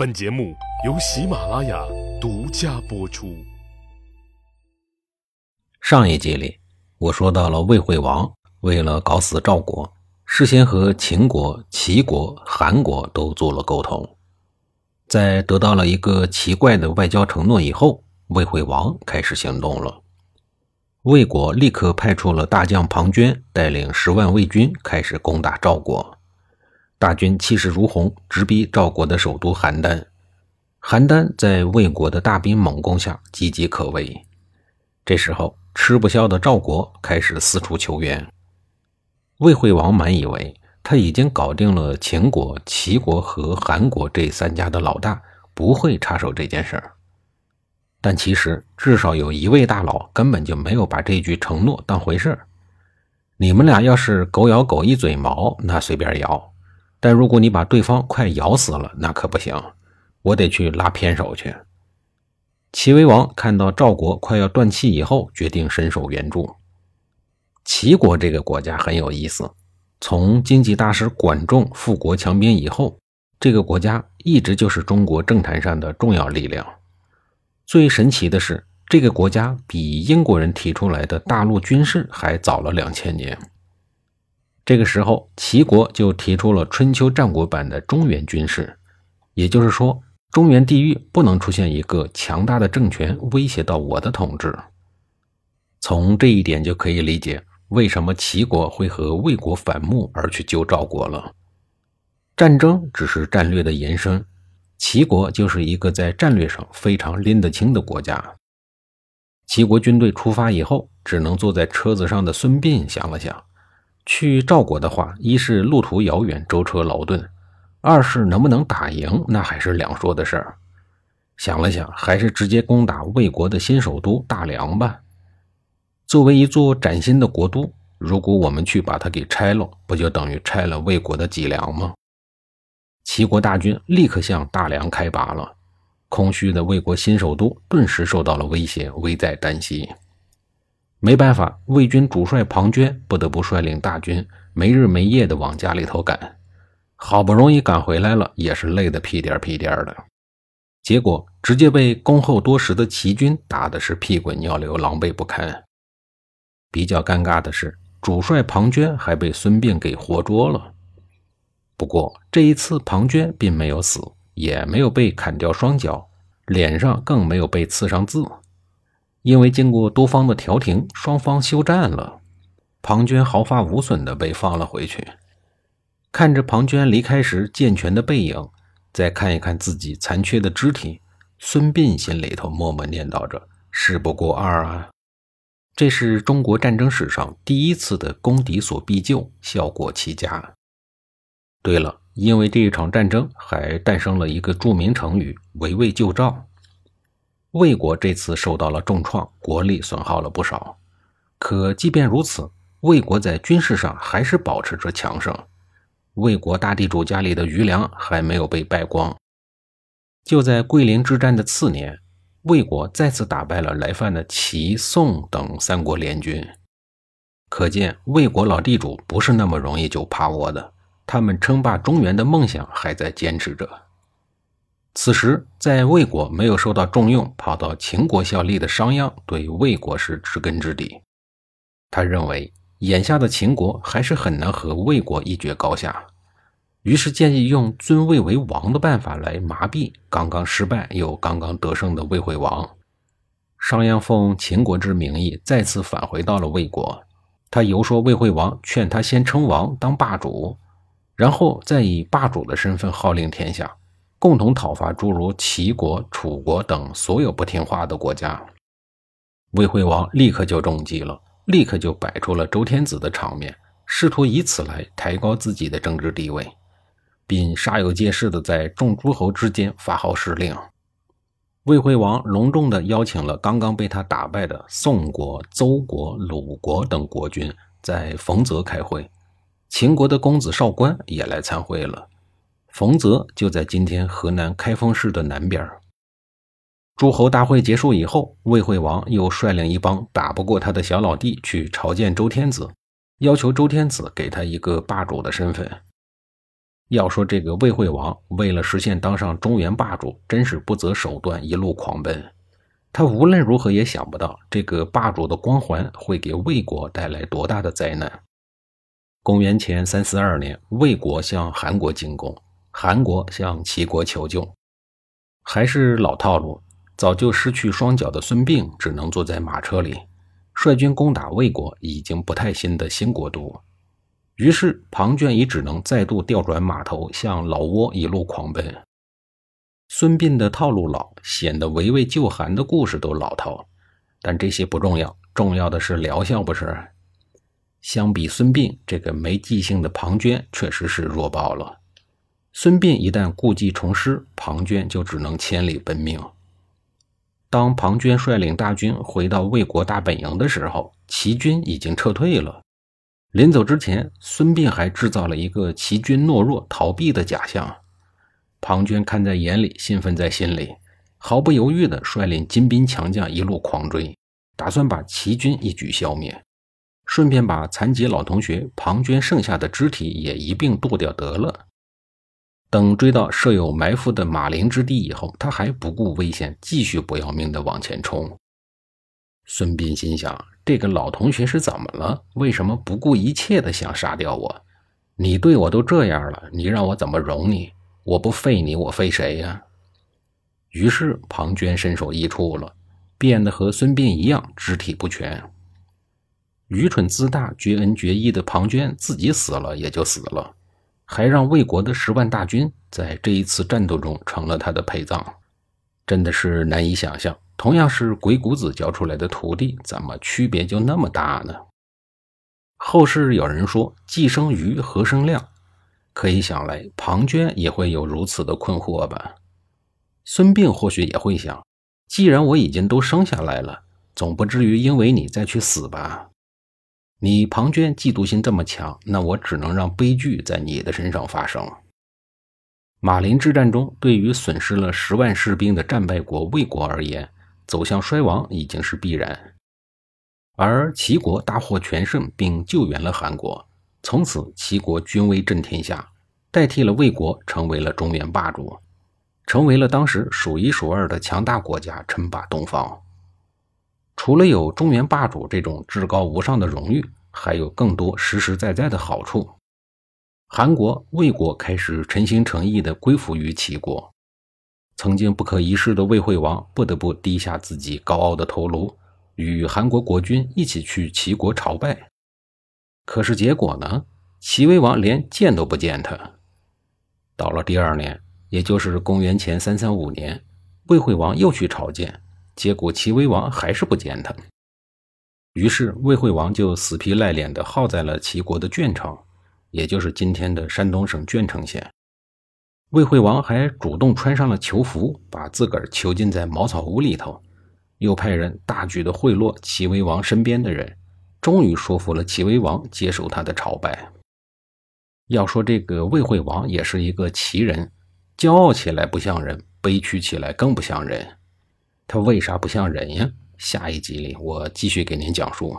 本节目由喜马拉雅独家播出。上一集里，我说到了魏惠王为了搞死赵国，事先和秦国、齐国、韩国都做了沟通，在得到了一个奇怪的外交承诺以后，魏惠王开始行动了。魏国立刻派出了大将庞涓，带领十万魏军开始攻打赵国。大军气势如虹，直逼赵国的首都邯郸。邯郸在魏国的大兵猛攻下岌岌可危。这时候，吃不消的赵国开始四处求援。魏惠王满以为他已经搞定了秦国、齐国和韩国这三家的老大，不会插手这件事儿。但其实，至少有一位大佬根本就没有把这句承诺当回事儿。你们俩要是狗咬狗一嘴毛，那随便咬。但如果你把对方快咬死了，那可不行，我得去拉偏手去。齐威王看到赵国快要断气以后，决定伸手援助。齐国这个国家很有意思，从经济大师管仲富国强兵以后，这个国家一直就是中国政坛上的重要力量。最神奇的是，这个国家比英国人提出来的大陆军事还早了两千年。这个时候，齐国就提出了春秋战国版的中原军事，也就是说，中原地域不能出现一个强大的政权威胁到我的统治。从这一点就可以理解为什么齐国会和魏国反目而去救赵国了。战争只是战略的延伸，齐国就是一个在战略上非常拎得清的国家。齐国军队出发以后，只能坐在车子上的孙膑想了想。去赵国的话，一是路途遥远，舟车劳顿；二是能不能打赢，那还是两说的事儿。想了想，还是直接攻打魏国的新首都大梁吧。作为一座崭新的国都，如果我们去把它给拆了，不就等于拆了魏国的脊梁吗？齐国大军立刻向大梁开拔了，空虚的魏国新首都顿时受到了威胁，危在旦夕。没办法，魏军主帅庞涓不得不率领大军没日没夜地往家里头赶。好不容易赶回来了，也是累得屁颠屁颠的。结果直接被恭候多时的齐军打的是屁滚尿流，狼狈不堪。比较尴尬的是，主帅庞涓还被孙膑给活捉了。不过这一次，庞涓并没有死，也没有被砍掉双脚，脸上更没有被刺上字。因为经过多方的调停，双方休战了，庞涓毫发无损地被放了回去。看着庞涓离开时健全的背影，再看一看自己残缺的肢体，孙膑心里头默默念叨着：“事不过二啊！”这是中国战争史上第一次的攻敌所必救，效果奇佳。对了，因为这一场战争，还诞生了一个著名成语“围魏救赵”。魏国这次受到了重创，国力损耗了不少。可即便如此，魏国在军事上还是保持着强盛。魏国大地主家里的余粮还没有被败光。就在桂林之战的次年，魏国再次打败了来犯的齐、宋等三国联军。可见，魏国老地主不是那么容易就趴窝的，他们称霸中原的梦想还在坚持着。此时，在魏国没有受到重用，跑到秦国效力的商鞅对魏国是知根知底。他认为，眼下的秦国还是很难和魏国一决高下，于是建议用尊魏为王的办法来麻痹刚刚失败又刚刚得胜的魏惠王。商鞅奉秦国之名义，再次返回到了魏国。他游说魏惠王，劝他先称王当霸主，然后再以霸主的身份号令天下。共同讨伐诸如齐国、楚国等所有不听话的国家。魏惠王立刻就中计了，立刻就摆出了周天子的场面，试图以此来抬高自己的政治地位，并煞有介事地在众诸侯之间发号施令。魏惠王隆重地邀请了刚刚被他打败的宋国、邹国、鲁国等国君在冯泽开会，秦国的公子少官也来参会了。冯泽就在今天河南开封市的南边。诸侯大会结束以后，魏惠王又率领一帮打不过他的小老弟去朝见周天子，要求周天子给他一个霸主的身份。要说这个魏惠王为了实现当上中原霸主，真是不择手段，一路狂奔。他无论如何也想不到，这个霸主的光环会给魏国带来多大的灾难。公元前三四二年，魏国向韩国进攻，韩国向齐国求救，还是老套路。早就失去双脚的孙膑只能坐在马车里，率军攻打魏国已经不太新的新国都。于是庞涓也只能再度调转马头，向老挝一路狂奔。孙膑的套路老，显得围魏救韩的故事都老套。但这些不重要，重要的是疗效，不是？相比孙膑这个没记性的庞涓，确实是弱爆了。孙膑一旦故技重施，庞涓就只能千里奔命。当庞涓率领大军回到魏国大本营的时候，齐军已经撤退了。临走之前，孙膑还制造了一个齐军懦弱逃避的假象。庞涓看在眼里，兴奋在心里，毫不犹豫地率领精兵强将一路狂追，打算把齐军一举消灭，顺便把残疾老同学庞涓剩下的肢体也一并剁掉得了。等追到设有埋伏的马陵之地以后，他还不顾危险，继续不要命的往前冲。孙膑心想：这个老同学是怎么了？为什么不顾一切的想杀掉我？你对我都这样了，你让我怎么容你？我不废你，我废谁呀？于是庞涓身首异处了，变得和孙膑一样，肢体不全。愚蠢自大、绝恩绝义的庞涓自己死了也就死了。还让魏国的十万大军在这一次战斗中成了他的陪葬，真的是难以想象。同样是鬼谷子教出来的徒弟，怎么区别就那么大呢？后世有人说“既生瑜，何生亮”，可以想来，庞涓也会有如此的困惑吧？孙膑或许也会想：既然我已经都生下来了，总不至于因为你再去死吧？你庞涓嫉妒心这么强，那我只能让悲剧在你的身上发生。马陵之战中，对于损失了十万士兵的战败国魏国而言，走向衰亡已经是必然。而齐国大获全胜，并救援了韩国，从此齐国军威震天下，代替了魏国，成为了中原霸主，成为了当时数一数二的强大国家，称霸东方。除了有中原霸主这种至高无上的荣誉，还有更多实实在在的好处。韩国、魏国开始诚心诚意地归附于齐国，曾经不可一世的魏惠王不得不低下自己高傲的头颅，与韩国国君一起去齐国朝拜。可是结果呢？齐威王连见都不见他。到了第二年，也就是公元前三三五年，魏惠王又去朝见。结果齐威王还是不见他，于是魏惠王就死皮赖脸地耗在了齐国的鄄城，也就是今天的山东省鄄城县。魏惠王还主动穿上了囚服，把自个儿囚禁在茅草屋里头，又派人大举的贿赂齐威王身边的人，终于说服了齐威王接受他的朝拜。要说这个魏惠王也是一个奇人，骄傲起来不像人，悲屈起来更不像人。他为啥不像人呀？下一集里我继续给您讲述。